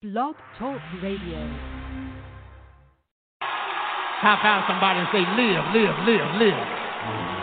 Blog Talk Radio. Hop out somebody and say, live, live, live, live.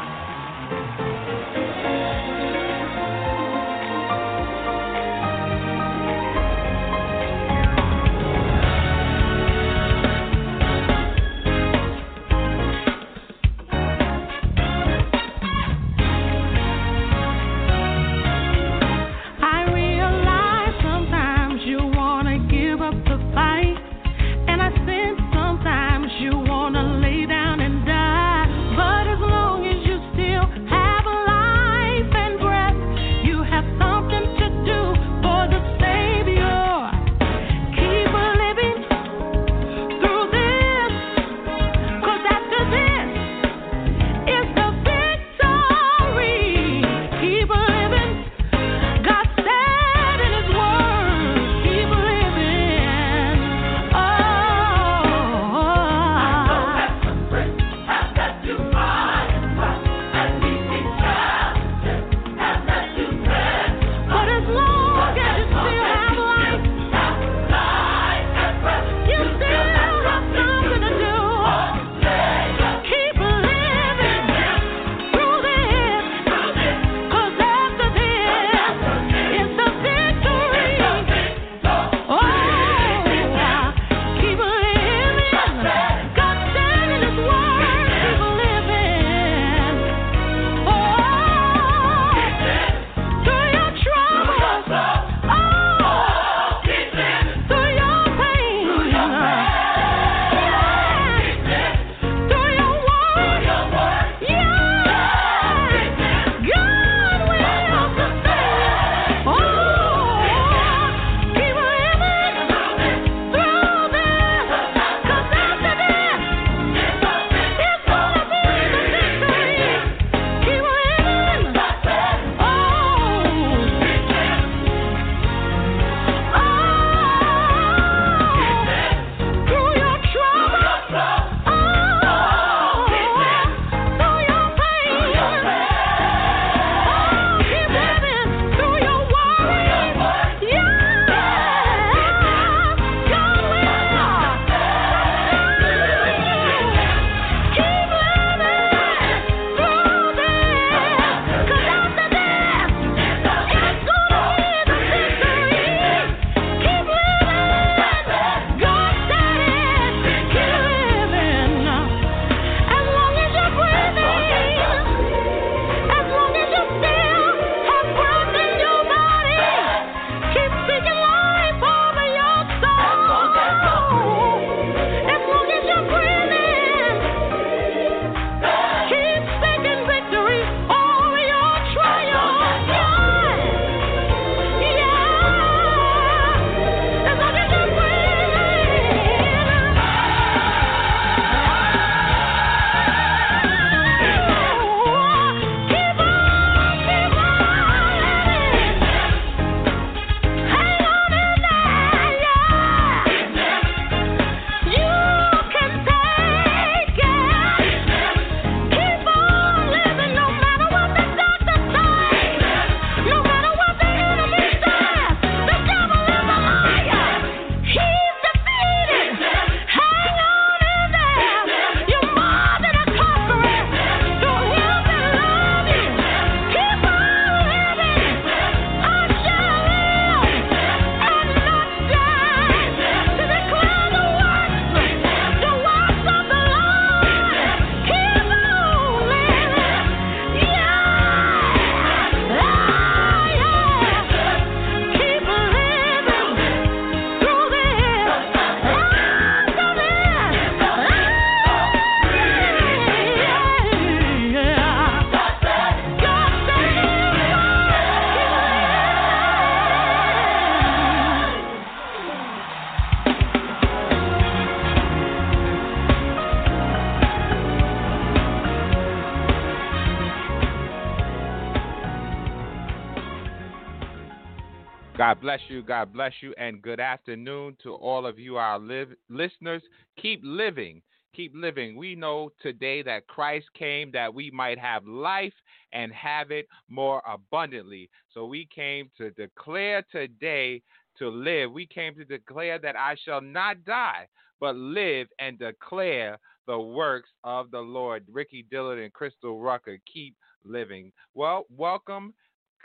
bless you. God bless you. And good afternoon to all of you, our live- listeners. Keep living. Keep living. We know today that Christ came that we might have life and have it more abundantly. So we came to declare today to live. We came to declare that I shall not die, but live and declare the works of the Lord. Ricky Dillard and Crystal Rucker, keep living. Well, welcome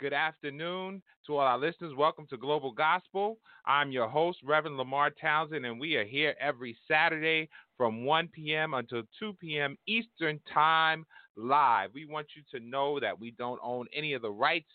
Good afternoon to all our listeners. Welcome to Global Gospel. I'm your host, Reverend Lamar Townsend, and we are here every Saturday from 1 p.m. until 2 p.m. Eastern Time live. We want you to know that we don't own any of the rights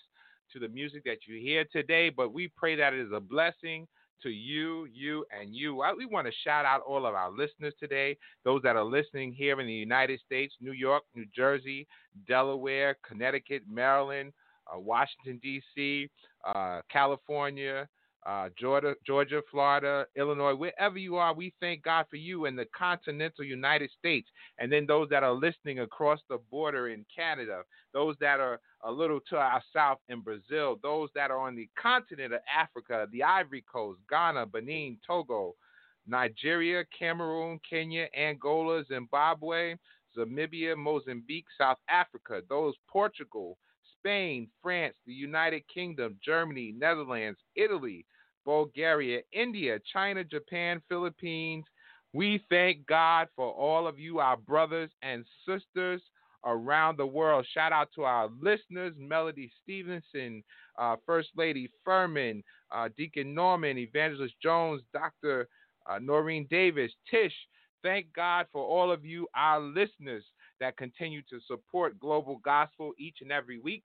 to the music that you hear today, but we pray that it is a blessing to you, you, and you. Uh, we want to shout out all of our listeners today, those that are listening here in the United States, New York, New Jersey, Delaware, Connecticut, Maryland, uh, Washington, D.C., uh, California, uh, Georgia, Georgia, Florida, Illinois, wherever you are, we thank God for you in the continental United States. And then those that are listening across the border in Canada, those that are a little to our south in Brazil, those that are on the continent of Africa, the Ivory Coast, Ghana, Benin, Togo, Nigeria, Cameroon, Kenya, Angola, Zimbabwe, Namibia, Mozambique, South Africa, those Portugal, Spain, France, the United Kingdom, Germany, Netherlands, Italy, Bulgaria, India, China, Japan, Philippines. We thank God for all of you, our brothers and sisters around the world. Shout out to our listeners, Melody Stevenson, uh, First Lady Furman, uh, Deacon Norman, Evangelist Jones, Dr. Uh, Noreen Davis, Tish. Thank God for all of you, our listeners, that continue to support Global Gospel each and every week.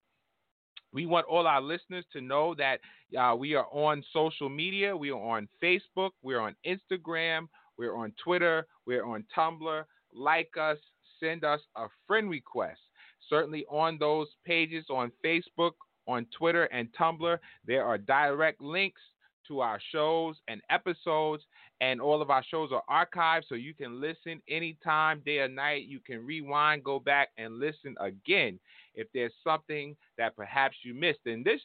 We want all our listeners to know that uh, we are on social media. We are on Facebook. We're on Instagram. We're on Twitter. We're on Tumblr. Like us. Send us a friend request. Certainly on those pages on Facebook, on Twitter, and Tumblr, there are direct links to our shows and episodes, and all of our shows are archived so you can listen anytime, day or night. You can rewind, go back, and listen again if there's something that perhaps you missed. And this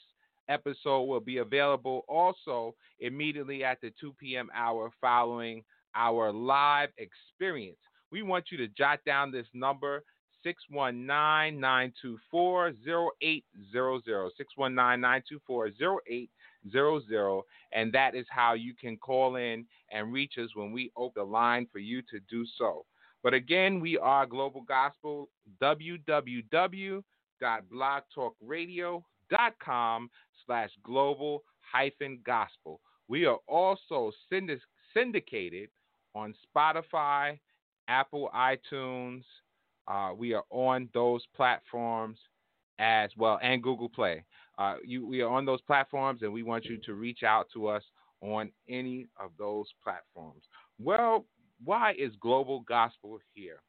episode will be available also immediately at the 2 p.m. hour following our live experience. We want you to jot down this number 619 924 0800. 619 924 0800. And that is how you can call in and reach us when we open the line for you to do so. But again, we are Global Gospel, www.blogtalkradio.com slash global hyphen gospel. We are also syndicated on Spotify, Apple iTunes. Uh, we are on those platforms as well, and Google Play. Uh, you, we are on those platforms, and we want you to reach out to us on any of those platforms. Well, why is Global Gospel here?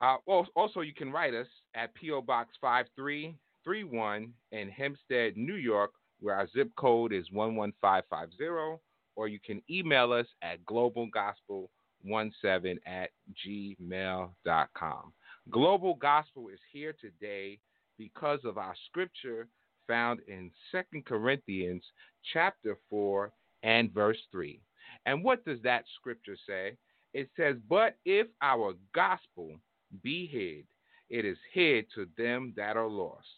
Uh, well, also, you can write us at P.O. Box 5331 in Hempstead, New York, where our zip code is 11550, or you can email us at globalgospel17 at gmail.com. Global Gospel is here today because of our scripture found in Second Corinthians chapter 4 and verse 3. And what does that scripture say? It says, But if our gospel be hid, it is hid to them that are lost,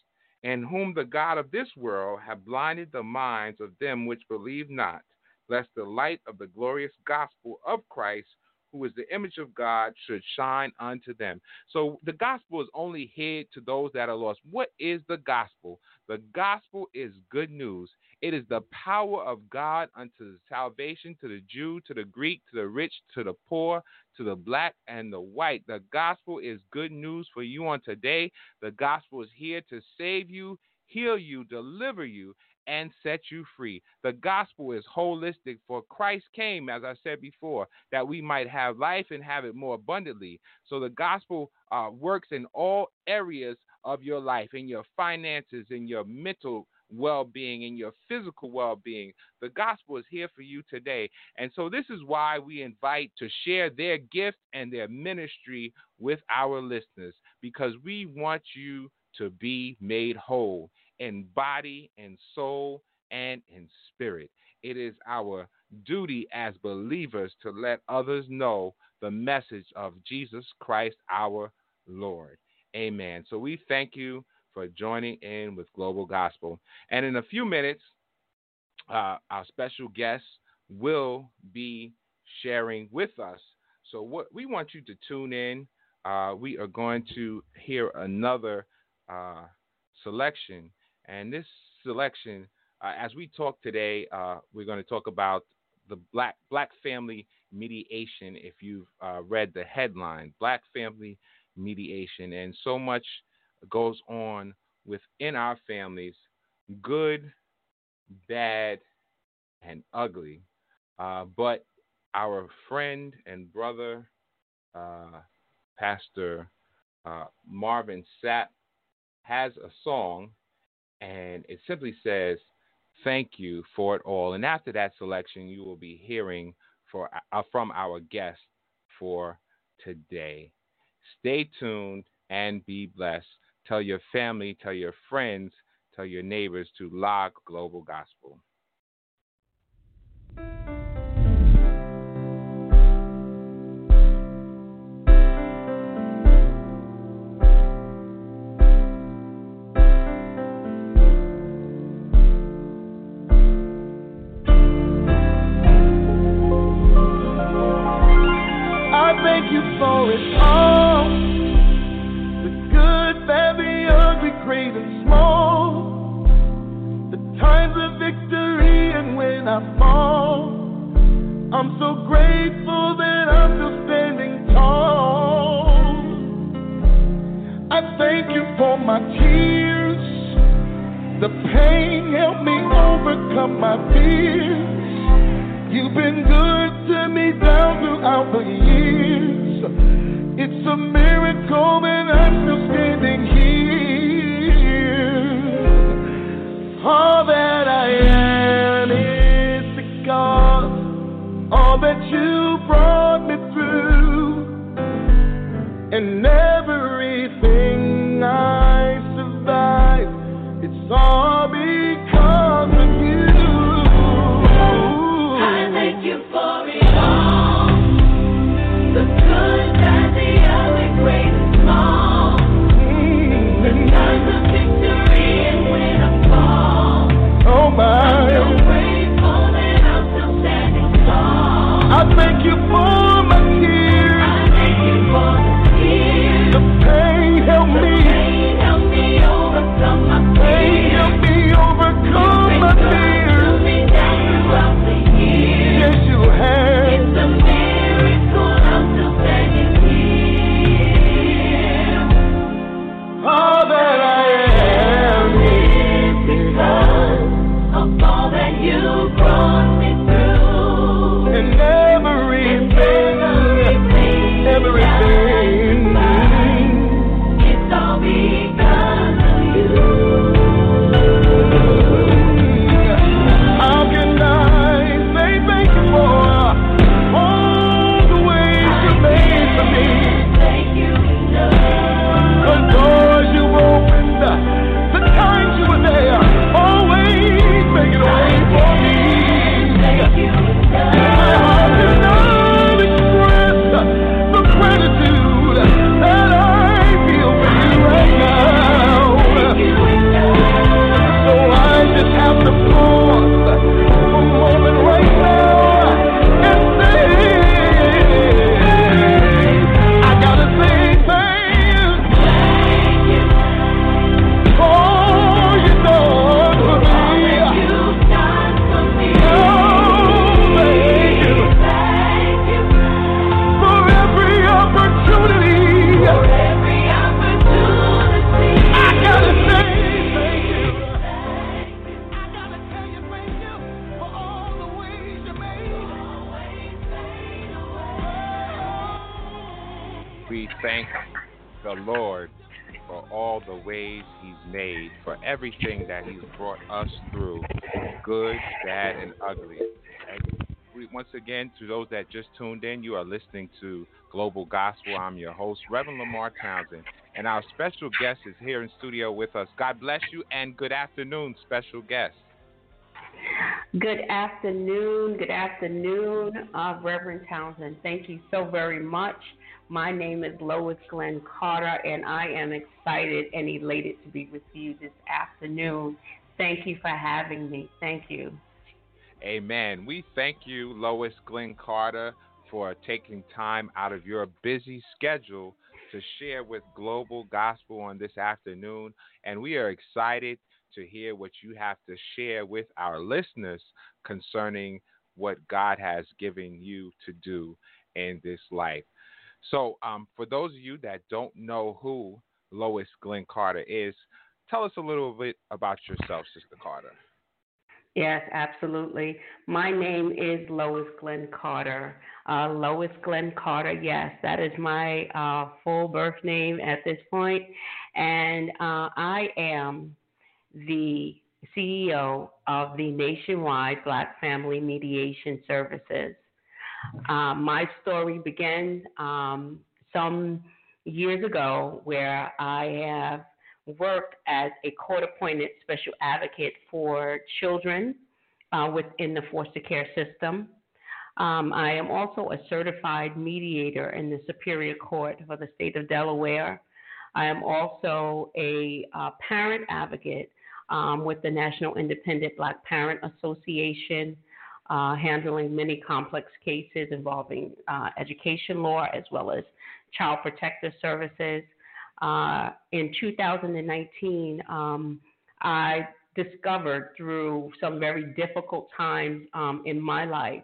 and whom the God of this world have blinded the minds of them which believe not, lest the light of the glorious gospel of Christ, who is the image of God, should shine unto them. So the gospel is only hid to those that are lost. What is the gospel? The gospel is good news. It is the power of God unto salvation to the Jew, to the Greek, to the rich, to the poor, to the black and the white. The gospel is good news for you on today. The gospel is here to save you, heal you, deliver you, and set you free. The gospel is holistic, for Christ came, as I said before, that we might have life and have it more abundantly. So the gospel uh, works in all areas of your life, in your finances, in your mental well being, in your physical well being. The gospel is here for you today. And so, this is why we invite to share their gift and their ministry with our listeners, because we want you to be made whole in body and soul and in spirit. It is our duty as believers to let others know the message of Jesus Christ our Lord. Amen. So we thank you for joining in with Global Gospel. And in a few minutes, uh, our special guest will be sharing with us. So, what we want you to tune in. Uh, we are going to hear another uh, selection, and this selection, uh, as we talk today, uh, we're going to talk about the black black family mediation. If you've uh, read the headline, Black Family Mediation, and so much goes on within our families, good, bad, and ugly. Uh, but our friend and brother, uh, Pastor uh, Marvin Sapp, has a song, and it simply says, Thank you for it all. And after that selection, you will be hearing for, uh, from our guest for today. Stay tuned and be blessed. Tell your family, tell your friends, tell your neighbors to log Global Gospel. I'm so grateful that I'm still standing tall. I thank you for my tears. The pain helped me overcome my fears. You've been good to me down throughout the years. It's a miracle that I'm still standing here. All that and those that just tuned in, you are listening to Global Gospel. I'm your host, Reverend Lamar Townsend, and our special guest is here in studio with us. God bless you and good afternoon, special guest. Good afternoon. Good afternoon, uh, Reverend Townsend. Thank you so very much. My name is Lois Glenn Carter, and I am excited and elated to be with you this afternoon. Thank you for having me. Thank you. Amen. We thank you, Lois Glenn Carter, for taking time out of your busy schedule to share with Global Gospel on this afternoon. And we are excited to hear what you have to share with our listeners concerning what God has given you to do in this life. So, um, for those of you that don't know who Lois Glenn Carter is, tell us a little bit about yourself, Sister Carter. Yes, absolutely. My name is Lois Glenn Carter. Uh, Lois Glenn Carter, yes, that is my uh, full birth name at this point. And uh, I am the CEO of the Nationwide Black Family Mediation Services. Uh, my story began um, some years ago where I have worked as a court appointed special advocate for children uh, within the foster care system. Um, I am also a certified mediator in the Superior Court for the state of Delaware. I am also a uh, parent advocate um, with the National Independent Black Parent Association, uh, handling many complex cases involving uh, education law as well as child protective services. Uh, in 2019, um, I discovered through some very difficult times um, in my life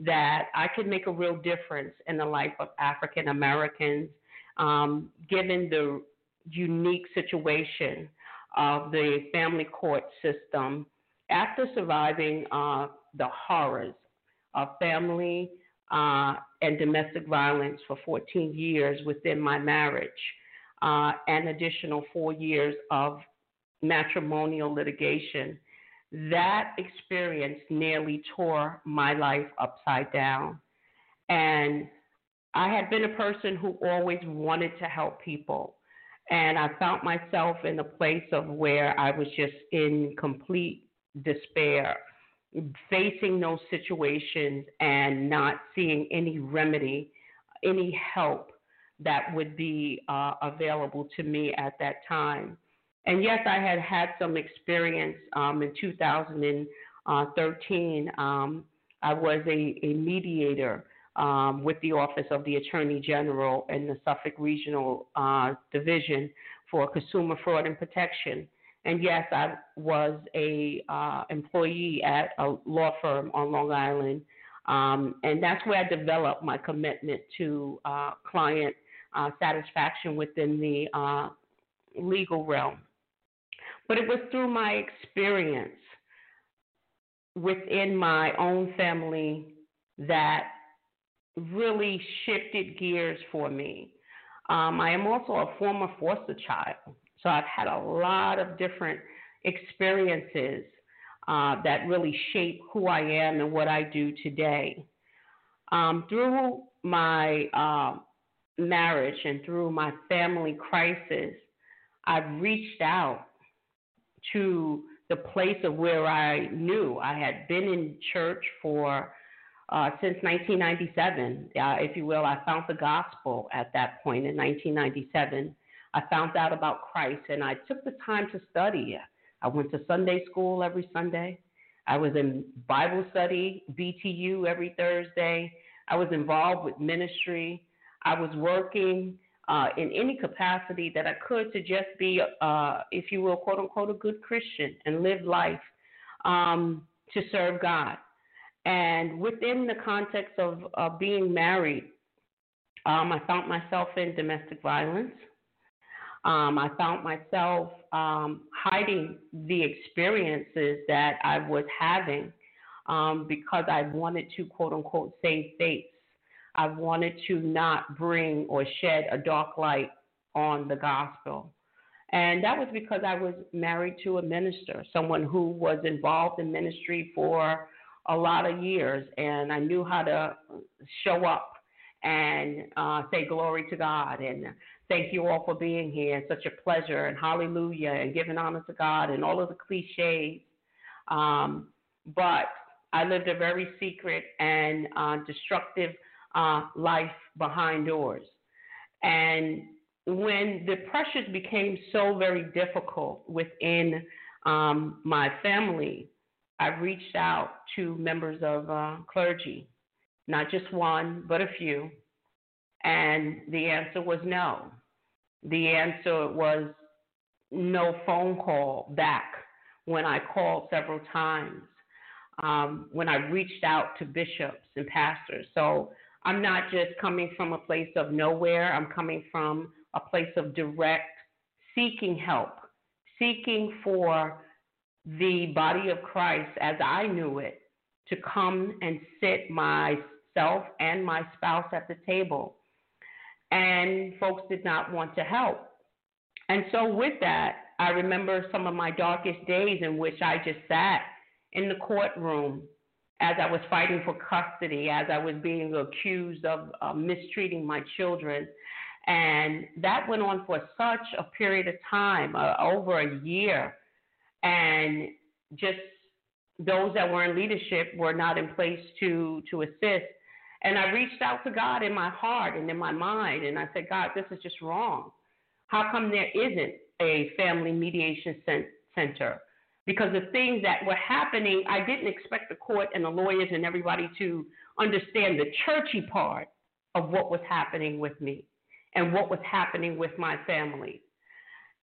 that I could make a real difference in the life of African Americans, um, given the unique situation of the family court system. After surviving uh, the horrors of family uh, and domestic violence for 14 years within my marriage, uh, an additional four years of matrimonial litigation. That experience nearly tore my life upside down. And I had been a person who always wanted to help people. And I found myself in a place of where I was just in complete despair, facing those situations and not seeing any remedy, any help that would be uh, available to me at that time. And yes, I had had some experience um, in 2013. Um, I was a, a mediator um, with the Office of the Attorney General in the Suffolk Regional uh, Division for Consumer Fraud and Protection. And yes, I was a uh, employee at a law firm on Long Island, um, and that's where I developed my commitment to uh, client uh, satisfaction within the uh, legal realm. But it was through my experience within my own family that really shifted gears for me. Um, I am also a former foster child, so I've had a lot of different experiences uh, that really shape who I am and what I do today. Um, through my uh, marriage and through my family crisis, I've reached out to the place of where I knew I had been in church for uh, since 1997, uh, if you will. I found the gospel at that point in 1997. I found out about Christ and I took the time to study. I went to Sunday school every Sunday. I was in Bible study, BTU every Thursday. I was involved with ministry. I was working uh, in any capacity that I could to just be, uh, if you will, quote unquote, a good Christian and live life um, to serve God. And within the context of uh, being married, um, I found myself in domestic violence. Um, I found myself um, hiding the experiences that I was having um, because I wanted to, quote unquote, save face. I wanted to not bring or shed a dark light on the gospel. And that was because I was married to a minister, someone who was involved in ministry for a lot of years, and I knew how to show up and uh, say glory to God and thank you all for being here. It's such a pleasure and hallelujah and giving honor to God and all of the cliches. Um, but I lived a very secret and uh, destructive uh, life behind doors. And when the pressures became so very difficult within um, my family, I reached out to members of uh, clergy, not just one, but a few, and the answer was no. The answer was no phone call back when I called several times, um, when I reached out to bishops and pastors. So I'm not just coming from a place of nowhere, I'm coming from a place of direct seeking help, seeking for the body of Christ as I knew it to come and sit myself and my spouse at the table. And folks did not want to help. And so, with that, I remember some of my darkest days in which I just sat in the courtroom as I was fighting for custody, as I was being accused of uh, mistreating my children. And that went on for such a period of time, uh, over a year. And just those that were in leadership were not in place to, to assist. And I reached out to God in my heart and in my mind, and I said, God, this is just wrong. How come there isn't a family mediation center? Because the things that were happening, I didn't expect the court and the lawyers and everybody to understand the churchy part of what was happening with me and what was happening with my family.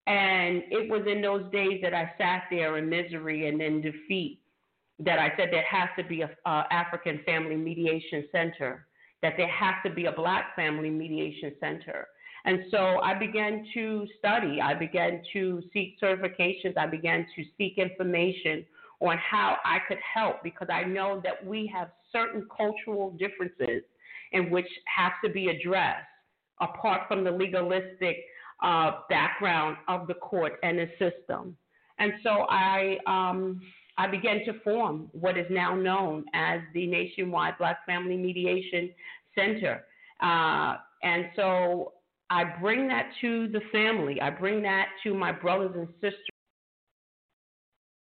And it was in those days that I sat there in misery and in defeat that I said there has to be a, African Family Mediation Center, that there has to be a Black Family Mediation Center. And so I began to study. I began to seek certifications. I began to seek information on how I could help because I know that we have certain cultural differences in which have to be addressed apart from the legalistic uh, background of the court and the system. And so I, um, I began to form what is now known as the Nationwide Black Family Mediation Center. Uh, and so I bring that to the family. I bring that to my brothers and sisters.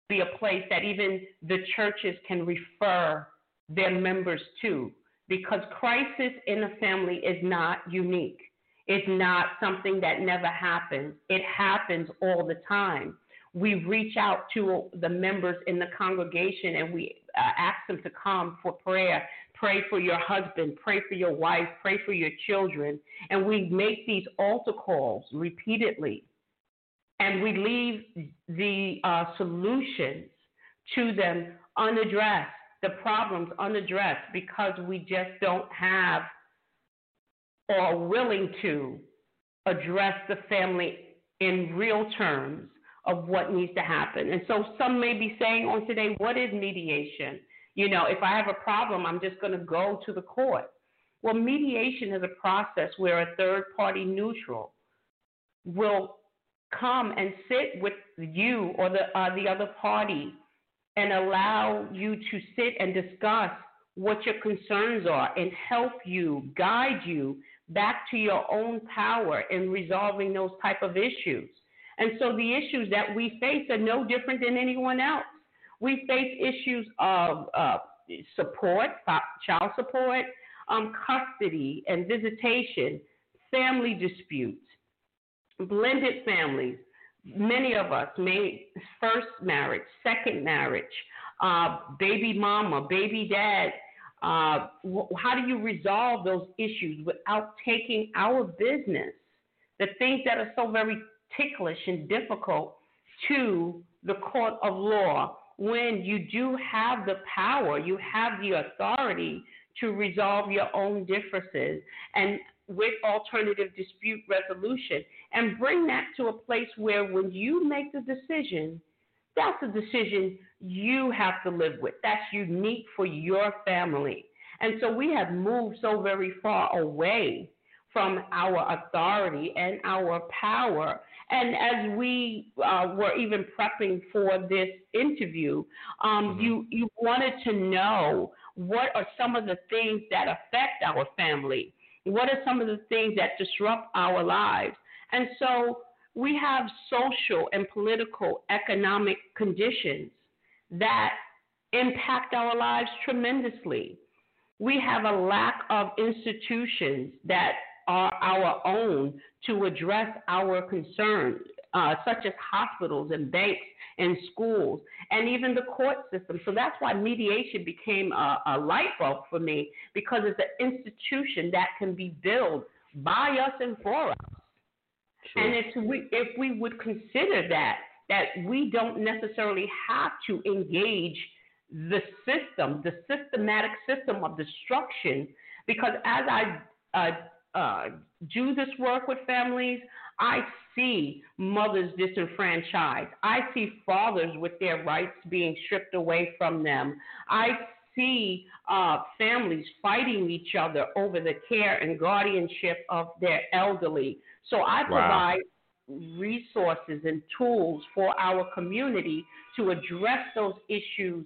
Be a place that even the churches can refer their members to because crisis in the family is not unique. It's not something that never happens. It happens all the time. We reach out to the members in the congregation and we uh, ask them to come for prayer. Pray for your husband, pray for your wife, pray for your children. And we make these altar calls repeatedly. And we leave the uh, solutions to them unaddressed, the problems unaddressed, because we just don't have or are willing to address the family in real terms of what needs to happen. And so some may be saying on today, what is mediation? You know, if I have a problem, I'm just going to go to the court. Well, mediation is a process where a third party neutral will come and sit with you or the uh, the other party and allow you to sit and discuss what your concerns are and help you, guide you back to your own power in resolving those type of issues. And so the issues that we face are no different than anyone else. We face issues of uh, support, child support, um, custody and visitation, family disputes, blended families. Many of us made first marriage, second marriage, uh, baby mama, baby dad, uh, how do you resolve those issues without taking our business, the things that are so very ticklish and difficult, to the court of law when you do have the power, you have the authority to resolve your own differences and with alternative dispute resolution and bring that to a place where when you make the decision, that's a decision you have to live with. That's unique for your family. And so we have moved so very far away from our authority and our power. And as we uh, were even prepping for this interview, um, mm-hmm. you, you wanted to know what are some of the things that affect our family? What are some of the things that disrupt our lives? And so we have social and political economic conditions that impact our lives tremendously. We have a lack of institutions that are our own to address our concerns, uh, such as hospitals and banks and schools, and even the court system. So that's why mediation became a, a light bulb for me because it's an institution that can be built by us and for us. And if we if we would consider that that we don't necessarily have to engage the system, the systematic system of destruction, because as I uh, uh, do this work with families, I see mothers disenfranchised. I see fathers with their rights being stripped away from them. I see uh, families fighting each other over the care and guardianship of their elderly. So I Wow. provide resources and tools for our community to address those issues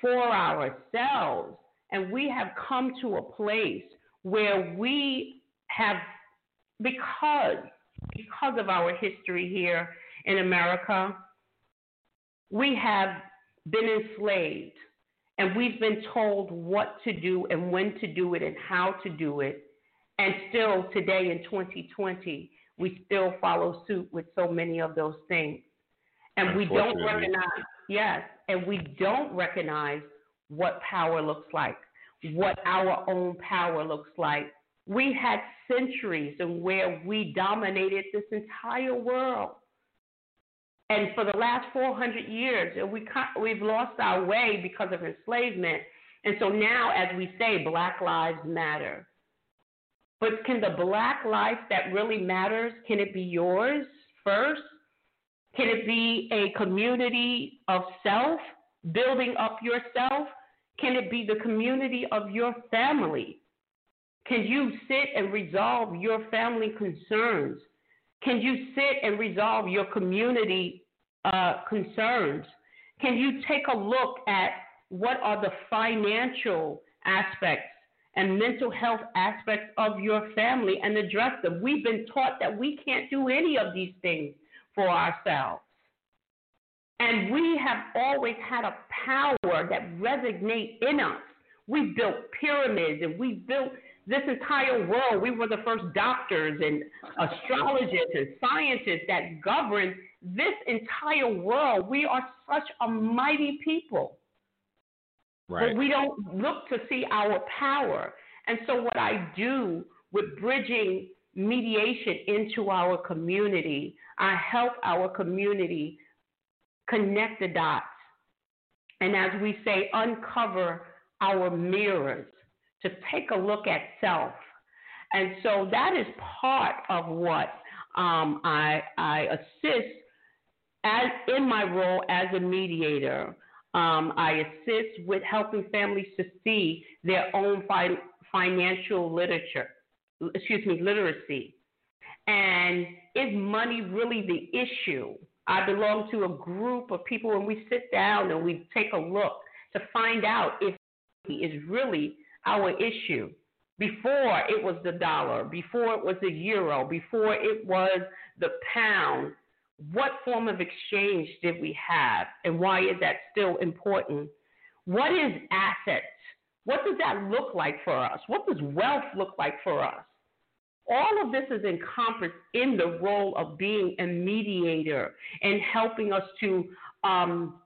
for ourselves. And we have come to a place where we have, because because of our history here in America, we have been enslaved and we've been told what to do and when to do it and how to do it. And still today in 2020, we still follow suit with so many of those things. And we don't recognize, yes, and we don't recognize what power looks like, what our own power looks like. We had centuries in where we dominated this entire world. And for the last 400 years, we we've lost our way because of enslavement. And so now, as we say, Black Lives Matter. But can the black life that really matters, can it be yours first? Can it be a community of self, building up yourself? Can it be the community of your family? Can you sit and resolve your family concerns? Can you sit and resolve your community uh, concerns? Can you take a look at what are the financial aspects and mental health aspects of your family and address them? We've been taught that we can't do any of these things for ourselves. And we have always had a power that resonate in us. We built pyramids and we built this entire world. We were the first doctors and astrologists and scientists that governed this entire world. We are such a mighty people. Right. But we don't look to see our power. And so, what I do with bridging mediation into our community, I help our community connect the dots. And as we say, uncover our mirrors to take a look at self. And so that is part of what um, I, I assist as in my role as a mediator. Um, I assist with helping families to see their own fi- financial literature, excuse me, literacy. And is money really the issue? I belong to a group of people and we sit down and we take a look to find out if is really our issue. Before it was the dollar, before it was the euro, before it was the pound, what form of exchange did we have and why is that still important? What is assets? What does that look like for us? What does wealth look like for us? All of this is encompassed in the role of being a mediator and helping us to um,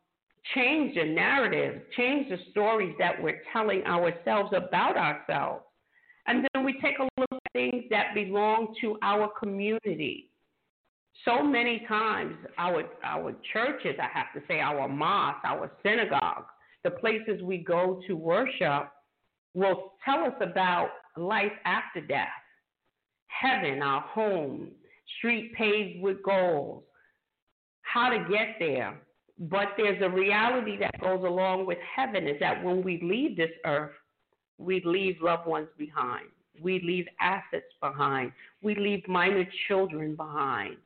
change the narrative, change the stories that we're telling ourselves about ourselves. And then we take a look at things that belong to our community. So many times, our, our churches, I have to say, our mosques, our synagogues, the places we go to worship, will tell us about life after death heaven, our home, street paved with goals, how to get there. But there's a reality that goes along with heaven is that when we leave this earth, we leave loved ones behind. We leave assets behind. We leave minor children behind.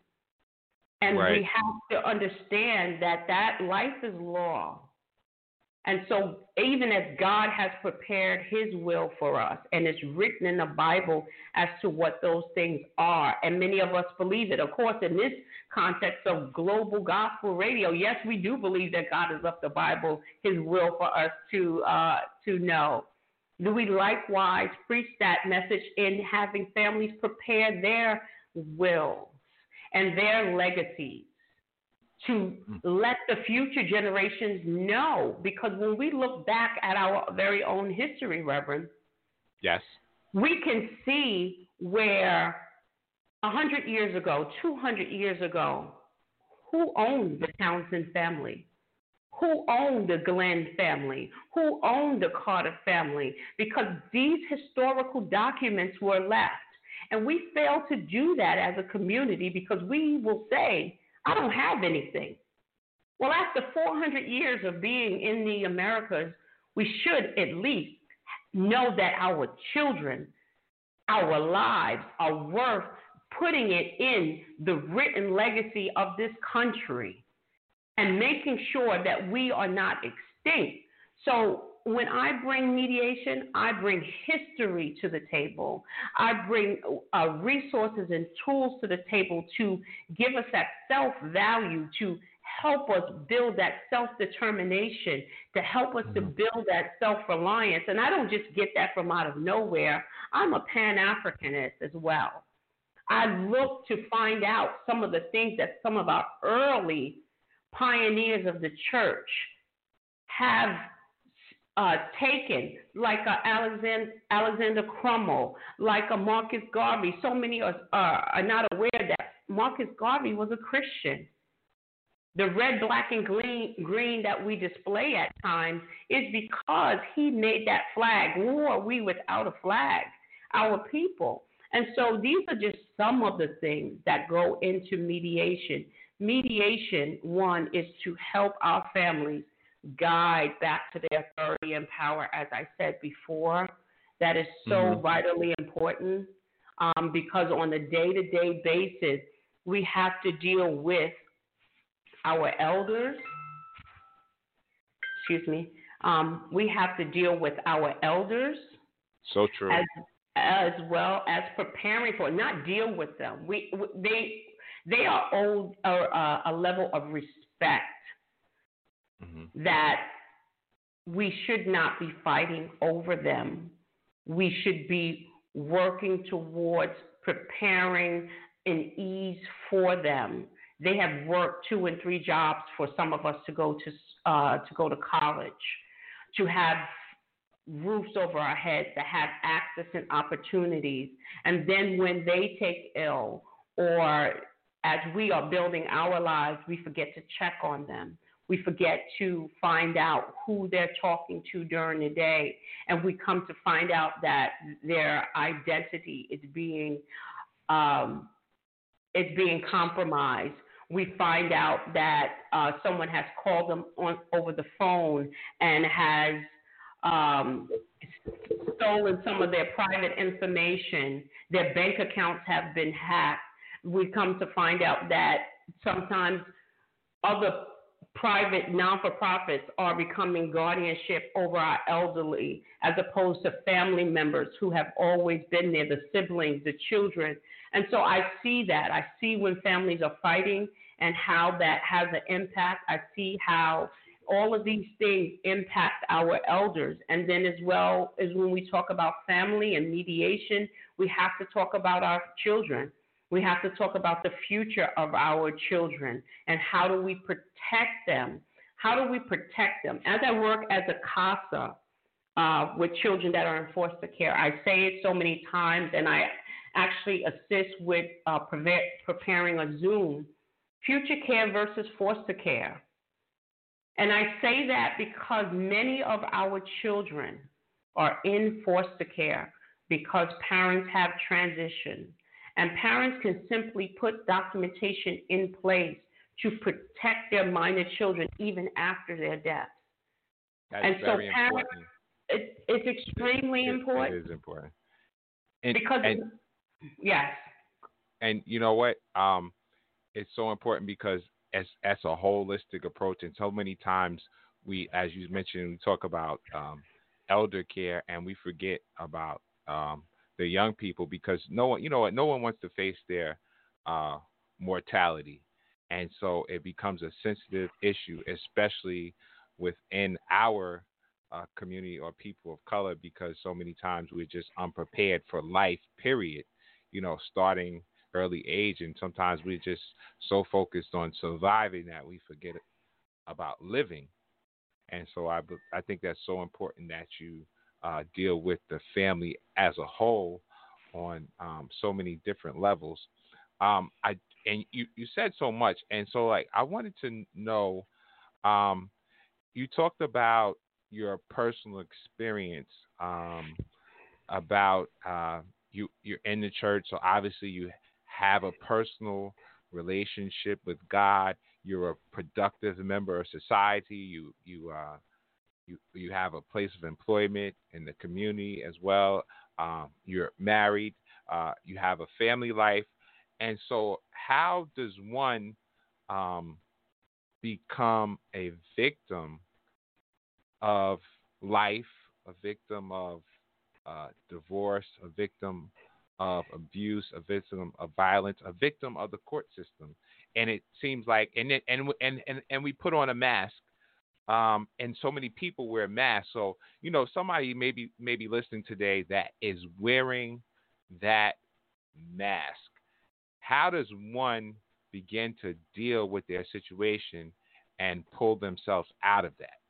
And Right. we have to understand that that life is law. And so, even as God has prepared His will for us, and it's written in the Bible as to what those things are, and many of us believe it. Of course, in this context of global gospel radio, yes, we do believe that God has left the Bible, His will for us to uh, to know. Do we likewise preach that message in having families prepare their wills and their legacies? To mm. let the future generations know. Because when we look back at our very own history, Reverend, Yes. we can see where a hundred years ago, two hundred years ago, who owned the Townsend family? Who owned the Glenn family? Who owned the Carter family? Because these historical documents were left. And we fail to do that as a community because we will say, I don't have anything. Well, after 400 years of being in the Americas, we should at least know that our children, our lives are worth putting it in the written legacy of this country and making sure that we are not extinct. So when I bring mediation, I bring history to the table. I bring uh, resources and tools to the table to give us that self value, to help us build that self determination, to help us to build that self reliance. And I don't just get that from out of nowhere. I'm a Pan Africanist as well. I look to find out some of the things that some of our early pioneers of the church have uh, taken, like a Alexander, Alexander Crummell, like a Marcus Garvey. So many are, are, are not aware that Marcus Garvey was a Christian. The red, black, and green, green that we display at times is because he made that flag. Who are we without a flag? Our people. And so these are just some of the things that go into mediation. Mediation, one, is to help our families guide back to their authority and power, as I said before. That is so Mhm. vitally important um, because on a day to day basis, we have to deal with our elders. Excuse me. Um, we have to deal with our elders So true. as as well as preparing for not deal with them. We they they are owed a, a, a level of respect hmm that we should not be fighting over them. We should be working towards preparing an ease for them. They have worked two and three jobs for some of us to go to uh, to go to college, to have roofs over our heads, to have access and opportunities. And then when they take ill or as we are building our lives, we forget to check on them. We forget to find out who they're talking to during the day. And we come to find out that their identity is being um, is being compromised. We find out that uh, someone has called them on over the phone and has um, stolen some of their private information. Their bank accounts have been hacked. We come to find out that sometimes other private non-for-profits are becoming guardianship over our elderly as opposed to family members who have always been there, the siblings, the children. And so I see that. I see when families are fighting and how that has an impact. I see how all of these things impact our elders. And then, as well as when we talk about family and mediation, we have to talk about our children. We have to talk about the future of our children and how do we protect them? How do we protect them? As I work as a CASA uh, with children that are in foster care, I say it so many times, and I actually assist with uh, preve- preparing a Zoom future care versus foster care. And I say that because many of our children are in foster care because parents have transitioned. And parents can simply put documentation in place to protect their minor children even after their death. And so parents- important. It, it's extremely It- important It is important. And, because, and yes, and you know what? Um, it's so important because as as a holistic approach, and so many times we, as you mentioned, we talk about um, elder care, and we forget about um, the young people because no one, you know what? No one wants to face their uh, mortality, and so it becomes a sensitive issue, especially within our uh, community or people of color, because so many times we're just unprepared for life. Period. You know, starting early age, and sometimes we're just so focused on surviving that we forget about living. And so I I think that's so important that you uh, deal with the family as a whole on um, so many different levels. Um, I and you you said so much, and so like I wanted to know. Um, you talked about your personal experience um, about uh, you you're in the church, so obviously you have a personal relationship with God. You're a productive member of society. You you uh, you you have a place of employment in the community as well. Um, you're married. Uh, you have a family life, and so how does one um, become a victim of life, a victim of uh, divorce, a victim of abuse, a victim of violence, a victim of the court system. And it seems like, and it, and and and and we put on a mask, um, and so many people wear masks. So you know, somebody maybe maybe listening today that is wearing that mask. How does one begin to deal with their situation and pull themselves out of that?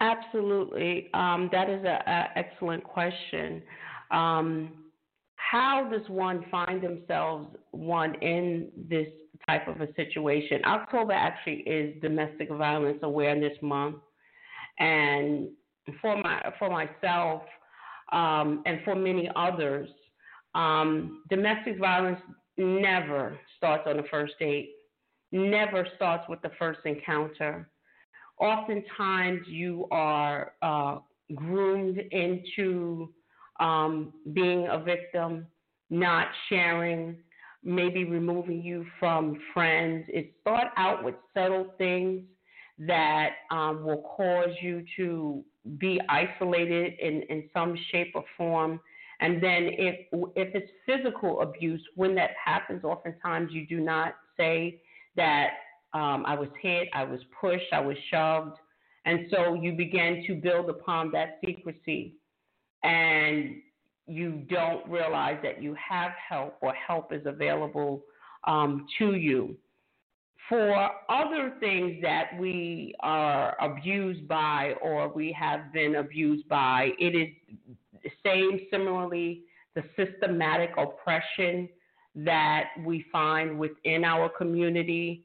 Absolutely. Um, that is an excellent question. Um, how does one find themselves one in this type of a situation? October actually is Domestic Violence Awareness Month, and for my for myself um, and for many others, um, domestic violence never starts on the first date. Never starts with the first encounter oftentimes you are uh, groomed into um, being a victim, not sharing, maybe removing you from friends. It start out with subtle things that um, will cause you to be isolated in, in some shape or form. And then if if it's physical abuse, when that happens, oftentimes you do not say that um, I was hit, I was pushed, I was shoved. And so you begin to build upon that secrecy. And you don't realize that you have help or help is available um, to you. For other things that we are abused by or we have been abused by, it is the same, similarly, the systematic oppression that we find within our community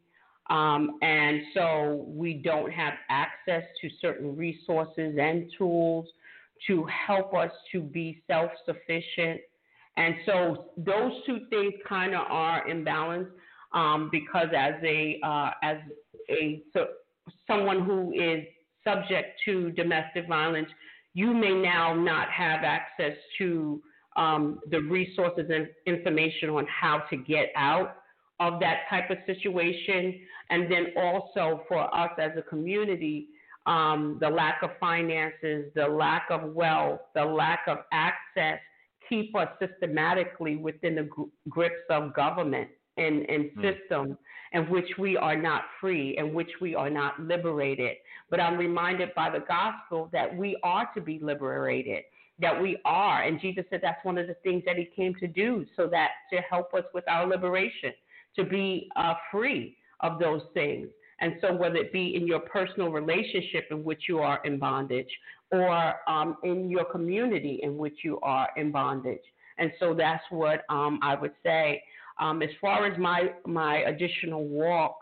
um, and so we don't have access to certain resources and tools to help us to be self sufficient. And so those two things kind of are imbalanced um, because as a uh, as a so someone who is subject to domestic violence, you may now not have access to um, the resources and information on how to get out of that type of situation. And then also for us as a community, um, the lack of finances, the lack of wealth, the lack of access keep us systematically within the grips of government and, and mm. system in which we are not free, in which we are not liberated. But I'm reminded by the gospel that we are to be liberated, that we are. And Jesus said that's one of the things that he came to do, so that to help us with our liberation to be uh, free of those things. And so, whether it be in your personal relationship in which you are in bondage, or um, in your community in which you are in bondage. And so, that's what um, I would say. Um, as far as my my additional walk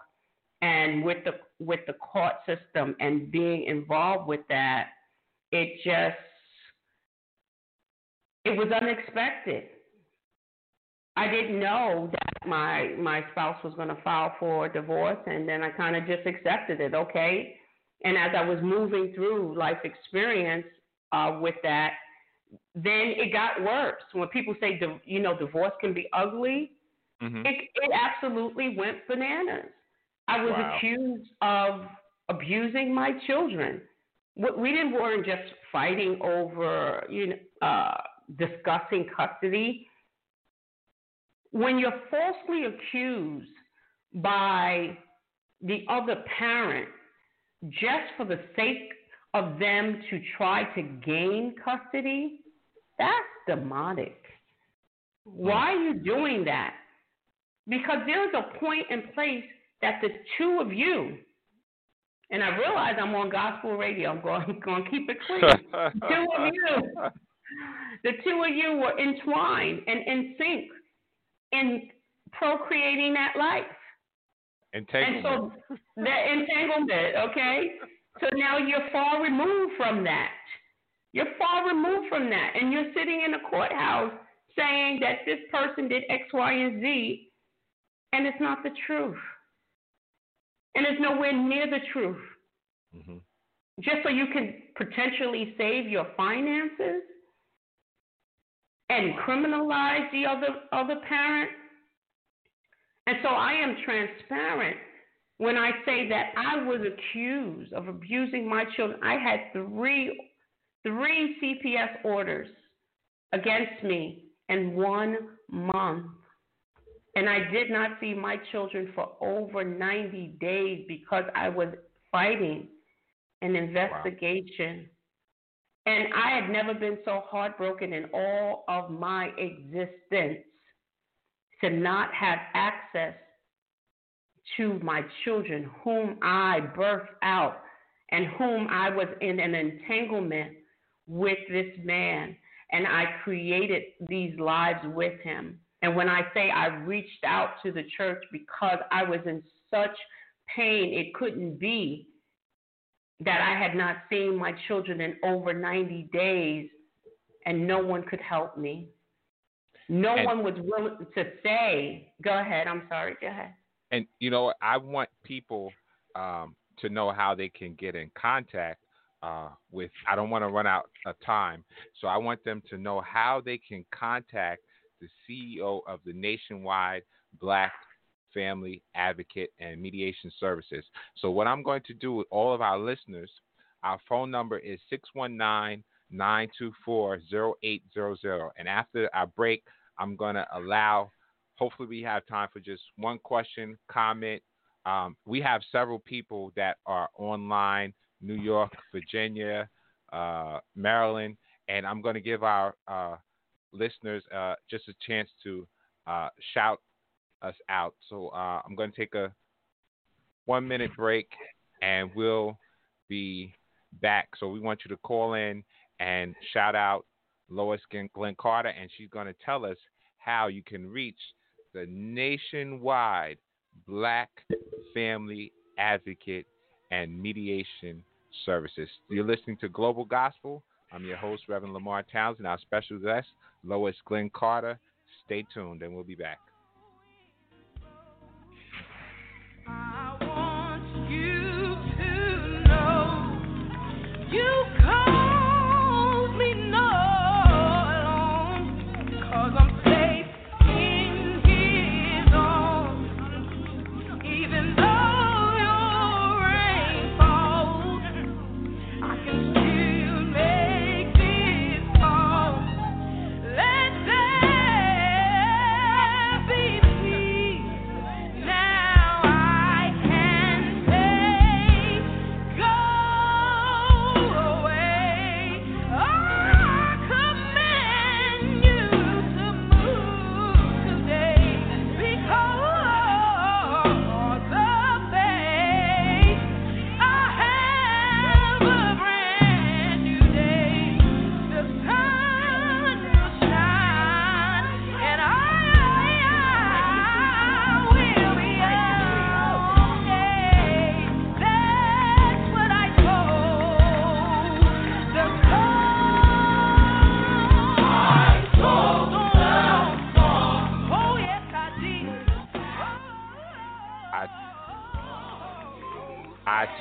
and with the with the court system and being involved with that, it just it was unexpected. I didn't know that my my spouse was going to file for divorce, and then I kind of just accepted it. Okay, and as I was moving through life experience uh, with that, then it got worse. When people say, you know, divorce can be ugly, mm-hmm. it it absolutely went bananas. I was wow. accused of abusing my children. We didn't weren't just fighting over, you know, uh, discussing custody when you're falsely accused by the other parent just for the sake of them to try to gain custody, that's demonic. Why are you doing that? Because there's a point in place that the two of you, and I realize I'm on gospel radio. I'm going, I'm going to keep it clean. two of you, the two of you were entwined and in sync in procreating that life. Entanglement. And so that entanglement, okay? So now you're far removed from that. You're far removed from that. And you're sitting in a courthouse saying that this person did X, Y, and Z, and it's not the truth. And it's nowhere near the truth. Mhm. Just so you can potentially save your finances and criminalize the other other parent. And so I am transparent when I say that I was accused of abusing my children. I had three three CPS orders against me in one month. And I did not see my children for over 90 days because I was fighting an investigation. And I had never been so heartbroken in all of my existence to not have access to my children, whom I birthed out and whom I was in an entanglement with this man. And I created these lives with him. And when I say I reached out to the church because I was in such pain, it couldn't be that I had not seen my children in over 90 days and no one could help me. No And- one was willing to say, go ahead, I'm sorry, go ahead. And you know. I want people um, to know how they can get in contact uh, with. I don't want to run out of time, so I want them to know how they can contact the CEO of the nationwide Black Family Advocate and Mediation Services. So what I'm going to do with all of our listeners, our phone number is 619 924 0800. And after our break, I'm going to allow hopefully we have time for just one question, comment. Um, we have several people that are online, New York, Virginia, uh, Maryland, and I'm going to give our uh, listeners uh, just a chance to uh, shout us out. So uh, I'm going to take a one minute break, and we'll be back. So we want you to call in and shout out Lois Glenn Carter, and she's going to tell us how you can reach the nationwide Black Family Advocate and Mediation Services. You're listening to Global Gospel. I'm your host, Reverend Lamar Townsend. Our special guest, Lois Glenn Carter. Stay tuned, and we'll be back. I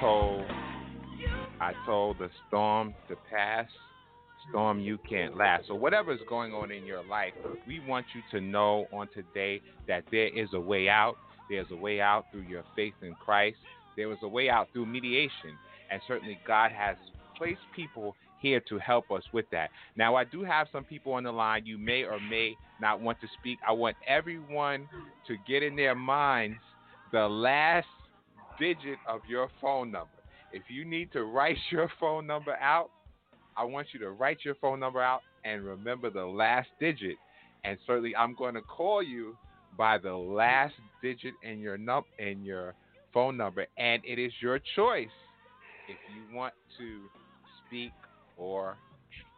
told I told the storm to pass. Storm you can't last. So whatever is going on in your life, we want you to know on today that there is a way out. There's a way out through your faith in Christ. There is a way out through mediation. And certainly God has placed people here to help us with that. Now I do have some people on the line. You may or may not want to speak. I want everyone to get in their minds the last digit of your phone number. If you need to write your phone number out, I want you to write your phone number out and remember the last digit. and certainly I'm going to call you by the last digit in your num in your phone number, and it is your choice if you want to speak or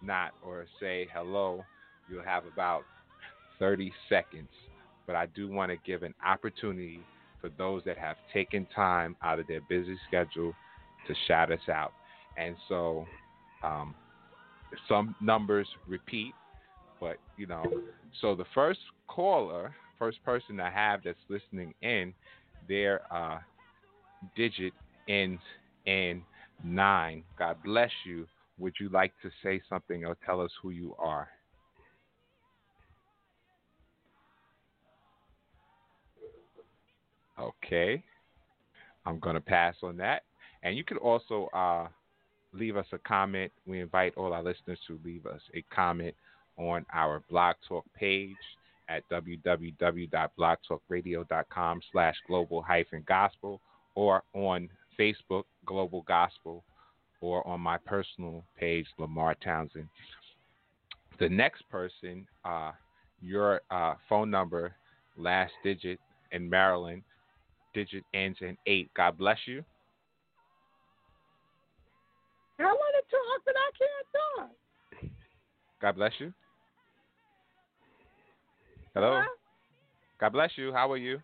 not, or say hello. You'll have about 30 seconds, but I do want to give an opportunity for those that have taken time out of their busy schedule to shout us out. And so, um, some numbers repeat, but you know, so the first caller, first person I have that's listening in, their uh, digit ends in nine. God bless you. Would you like to say something or tell us who you are? Okay. I'm going to pass on that. And you can also uh, leave us a comment. We invite all our listeners to leave us a comment on our Blog Talk page at www.blogtalkradio.com slash global hyphen gospel or on Facebook, Global Gospel, or on my personal page, Lamar Townsend. The next person, uh, your uh, phone number, last digit in Maryland, digit ends in eight. God bless you. I want to talk, but I can't talk. God bless you. Hello. Huh? God bless you. How are you?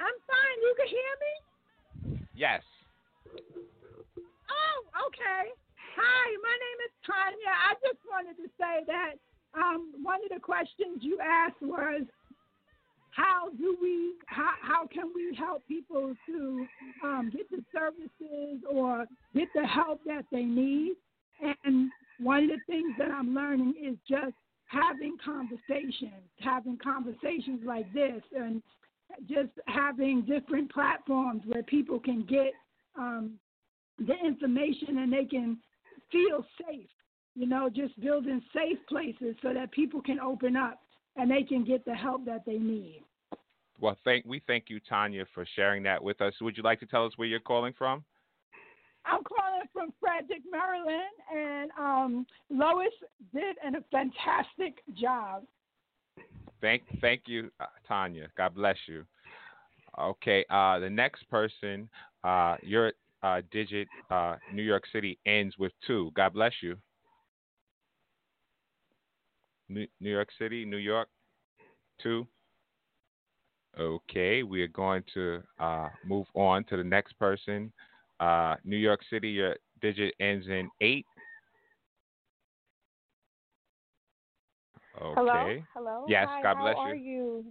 I'm fine. You can hear me? Yes. Oh, okay. Hi, my name is Tanya. I just wanted to say that um, one of the questions you asked was how do we how, how can we help people to um, get the services or get the help that they need? And one of the things that i'm learning is just having conversations having conversations like this and just having different platforms where people can get um, the information and they can feel safe you know just building safe places so that people can open up and they can get the help that they need. Well, thank we thank you, Tanya, for sharing that with us. Would you like to tell us where you're calling from? I'm calling from Frederick, Maryland, and um, Lois did an, a fantastic job. Thank thank you, uh, Tanya. God bless you. Okay, uh, the next person, uh, your uh, digit, uh, New York City ends with two. God bless you. New, New York City, New York, two. Okay, we are going to uh, move on to the next person. Uh, New York City, your digit ends in eight. Okay. Hello, hello. Yes, Hi, God how bless are you. you?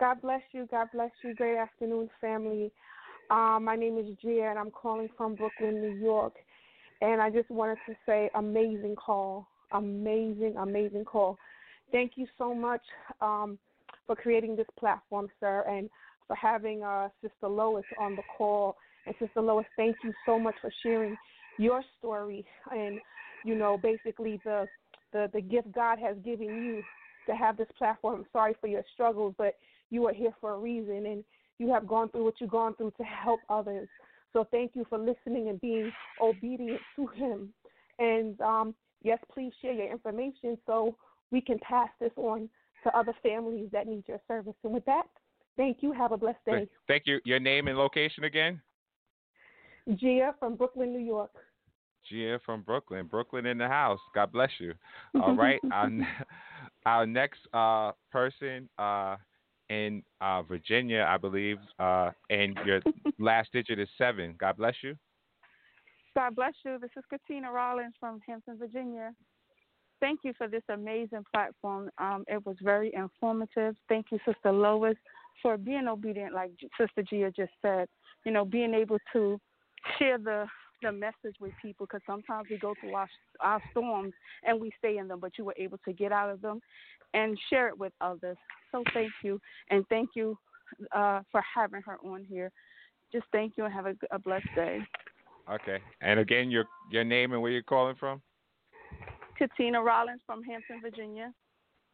God bless you. God bless you. Great afternoon, family. Um, my name is Gia, and I'm calling from Brooklyn, New York. And I just wanted to say, amazing call, amazing, amazing call. Thank you so much um, for creating this platform, sir, and for having uh, Sister Lois on the call. And Sister Lois, thank you so much for sharing your story and, you know, basically the the, the gift God has given you to have this platform. I'm sorry for your struggles, but you are here for a reason and you have gone through what you've gone through to help others. So thank you for listening and being obedient to Him. And um, yes, please share your information so we can pass this on to other families that need your service. And with that, thank you. Have a blessed day. Thank you. Your name and location again? Gia from Brooklyn, New York. Gia from Brooklyn. Brooklyn in the house. God bless you. All right. our, our next uh, person uh, in uh, Virginia, I believe, uh, and your last digit is seven. God bless you. God bless you. This is Katina Rollins from Hampton, Virginia. Thank you for this amazing platform. Um, it was very informative. Thank you, Sister Lois, for being obedient, like Sister Gia just said. You know, being able to share the the message with people because sometimes we go through our our storms and we stay in them, but you were able to get out of them and share it with others. So thank you, and thank you uh, for having her on here. Just thank you and have a, a blessed day. Okay. And again, your your name and where you're calling from? Katina Rollins from Hampton, Virginia.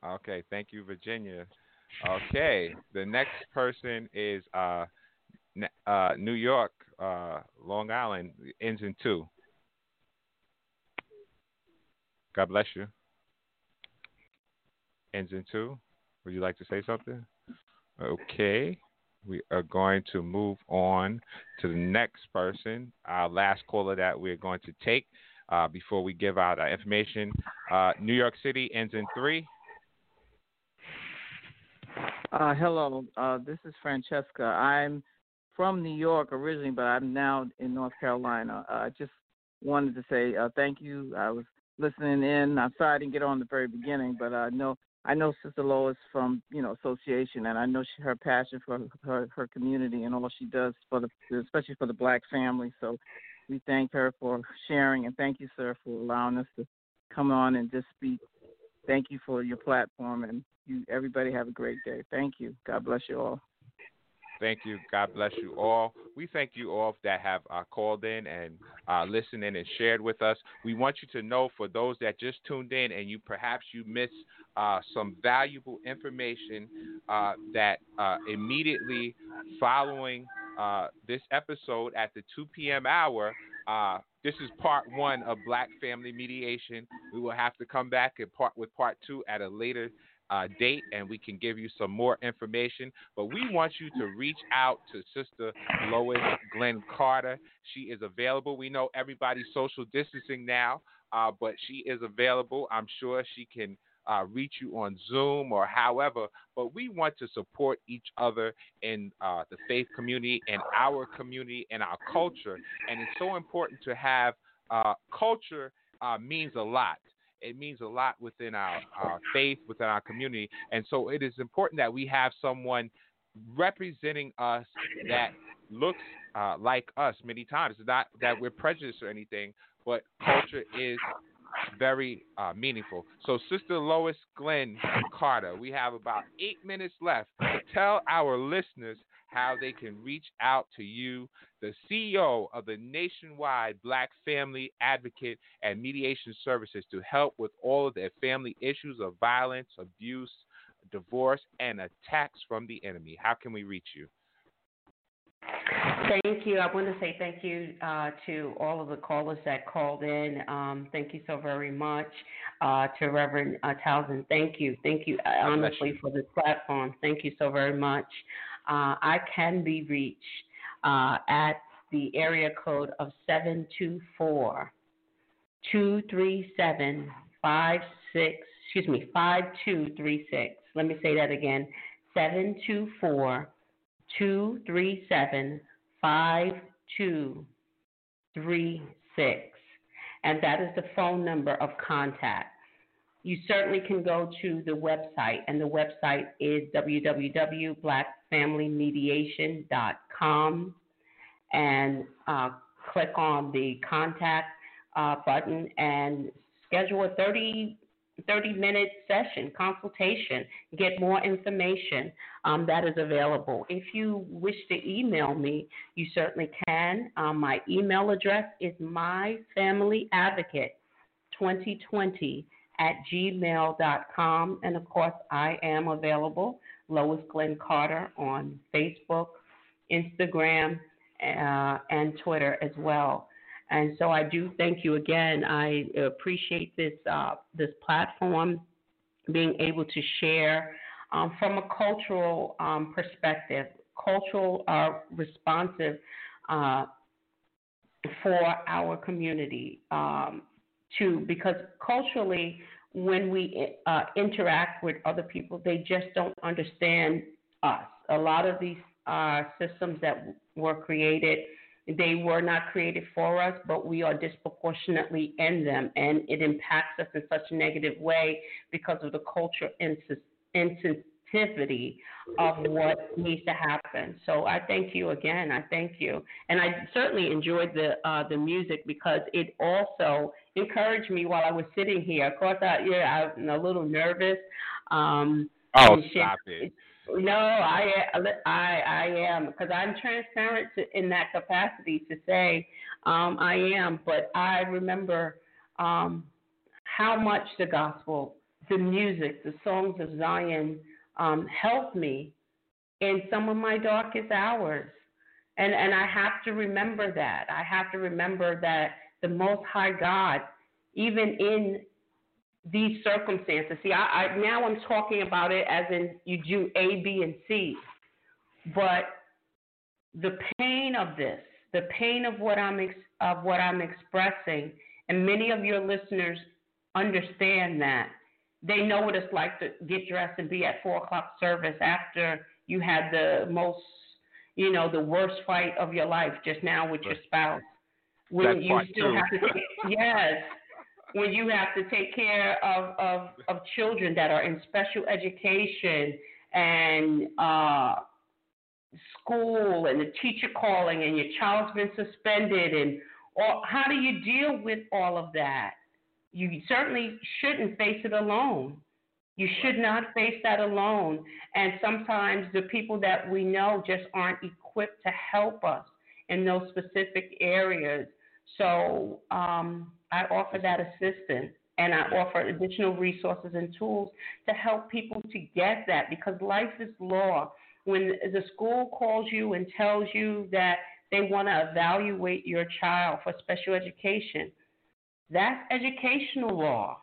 Okay. Thank you, Virginia. Okay. The next person is uh, uh, New York, uh, Long Island, ends in two. God bless you. ends in two. Would you like to say something? Okay. We are going to move on to the next person, our last caller that we're going to take uh, before we give out our information. Uh, New York City ends in three. Uh, hello, uh, this is Francesca. I'm from New York originally, but I'm now in North Carolina. Uh, I just wanted to say uh, thank you. I was listening in. I'm sorry I didn't get on the very beginning, but I know I know Sister Lois from you know association, and I know she, her passion for her her community and all she does for the especially for the black family. So we thank her for sharing, and thank you, sir, for allowing us to come on and just speak. Thank you for your platform, and you everybody have a great day. Thank you. God bless you all. Thank you. God bless you all. We thank you all that have uh, called in and uh, listened in and shared with us. We want you to know for those that just tuned in and you perhaps you missed uh, some valuable information uh, that uh, immediately following uh, this episode at the 2 p.m. hour. this is part one of Black Family Mediation. We will have to come back and part with part two at a later uh, date and we can give you some more information. But we want you to reach out to Sister Lois Glenn Carter. She is available. We know everybody's social distancing now, uh, but she is available. I'm sure she can. Uh, reach you on Zoom or however, but we want to support each other in uh, the faith community and our community and our culture. And it's so important to have uh, culture uh, means a lot it means a lot within our, our faith, within our community. And so it is important that we have someone representing us that looks uh, like us many times. It's not that we're prejudiced or anything, but culture is very uh, meaningful. So, Sister Lois Glenn Carter, we have about eight minutes left tell our listeners how they can reach out to you, the CEO of the nationwide Black Family Advocate and Mediation Services, to help with all of their family issues of violence, abuse, divorce, and attacks from the enemy. How can we reach you? Thank you. I want to say thank you uh, to all of the callers that called in. Um, thank you so very much uh, to Reverend uh, Townsend. Thank you. Thank you, uh, honestly, you. for this platform. Thank you so very much. Uh, I can be reached uh, at the area code of 724 237 excuse me, 5236. Let me say that again 724 237 5236. And that is the phone number of contact you certainly can go to the website, and the website is www.blackfamilymediation.com and uh, click on the contact uh, button and schedule a 30, 30 minute session, consultation, get more information um, that is available. If you wish to email me, you certainly can. Um, my email address is myfamilyadvocate2020 at gmail.com. And of course, I am available, Lois Glenn Carter, on Facebook, Instagram, uh, and Twitter as well. And so I do thank you again. I appreciate this uh, this platform, being able to share um, from a cultural um, perspective, cultural uh, responsive uh, for our community. Um, too, because culturally, when we uh, interact with other people, they just don't understand us. A lot of these uh, systems that were created, they were not created for us, but we are disproportionately in them, and it impacts us in such a negative way because of the culture insist- sensitivity of what needs to happen. So I thank you again. I thank you, and I certainly enjoyed the uh, the music because it also encouraged me while I was sitting here. Of course, I, yeah, I'm a little nervous. Um, oh, stop it. No, I I I am because I'm transparent to, in that capacity to say um, I am. But I remember um, how much the gospel, the music, the songs of Zion um, helped me in some of my darkest hours. And, and I have to remember that. I have to remember that the Most High God, even in these circumstances. See, I, I now I'm talking about it as in you do A, B, and C, but the pain of this, the pain of what I'm ex- of what I'm expressing, and many of your listeners understand that. They know what it's like to get dressed and be at four o'clock service after you had the most, you know, the worst fight of your life just now with your spouse. When That's you still two. have to, take, yes, when you have to take care of, of, of children that are in special education and uh, school and the teacher calling and your child's been suspended and or how do you deal with all of that? You certainly shouldn't face it alone. You should not face that alone. And sometimes the people that we know just aren't equipped to help us in those specific areas. So um, I offer that assistance and I offer additional resources and tools to help people to get that because life is law. When the school calls you and tells you that they want to evaluate your child for special education, that's educational law.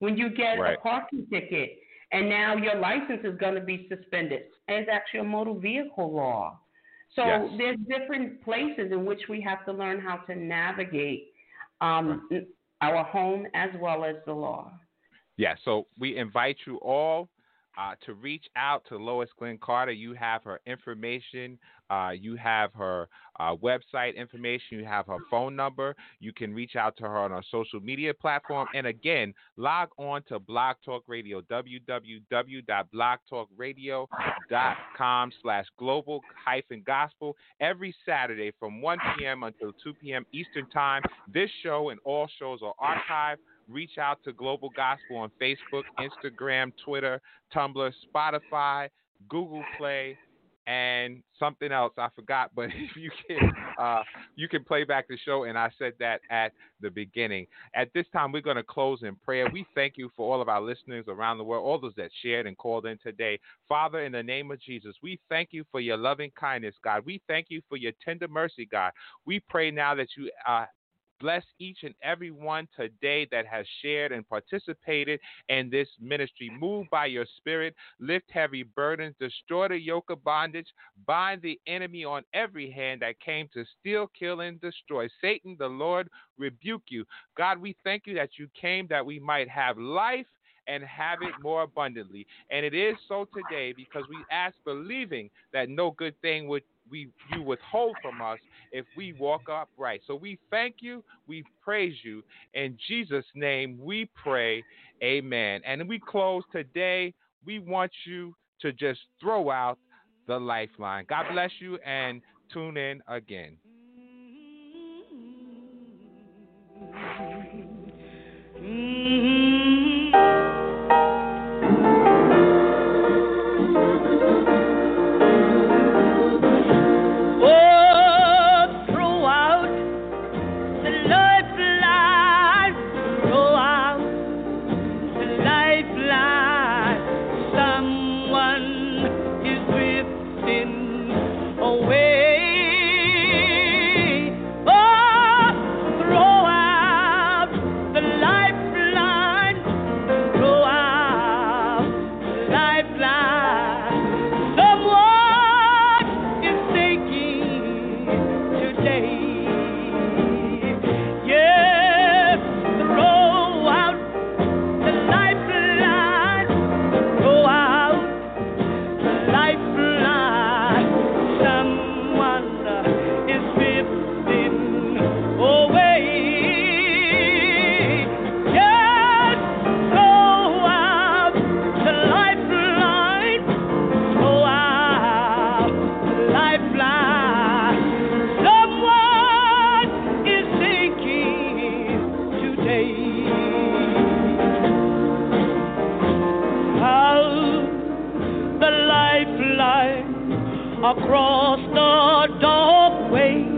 When you get Right. a parking ticket and now your license is going to be suspended, it's actually a motor vehicle law. So Yes. there's different places in which we have to learn how to navigate um, our home as well as the law. Yeah, so we invite you all uh, to reach out to Lois Glenn Carter. You have her information, uh, you have her uh, website information, you have her phone number. You can reach out to her on our social media platform. And again, log on to Blog Talk Radio, www.blogtalkradio.com slash global hyphen gospel every Saturday from 1 p.m. until 2 p.m. Eastern Time. This show and all shows are archived reach out to Global Gospel on Facebook, Instagram, Twitter, Tumblr, Spotify, Google Play, and something else I forgot. But if you can, uh, you can play back the show, and I said that at the beginning. At this time, we're going to close in prayer. We thank you for all of our listeners around the world, all those that shared and called in today. Father, in the name of Jesus, we thank you for your loving kindness, God. We thank you for your tender mercy, God. We pray now that you uh, Bless each and every one today that has shared and participated in this ministry. Move by your spirit, lift heavy burdens, destroy the yoke of bondage, bind the enemy on every hand that came to steal, kill, and destroy. Satan, the Lord, rebuke you. God, we thank you that you came that we might have life and have it more abundantly. And it is so today because we ask believing that no good thing would we you withhold from us if we walk upright. So we thank you, we praise you. In Jesus' name we pray. Amen. And we close today. We want you to just throw out the lifeline. God bless you and tune in again. Oh, lifeline across the dark way.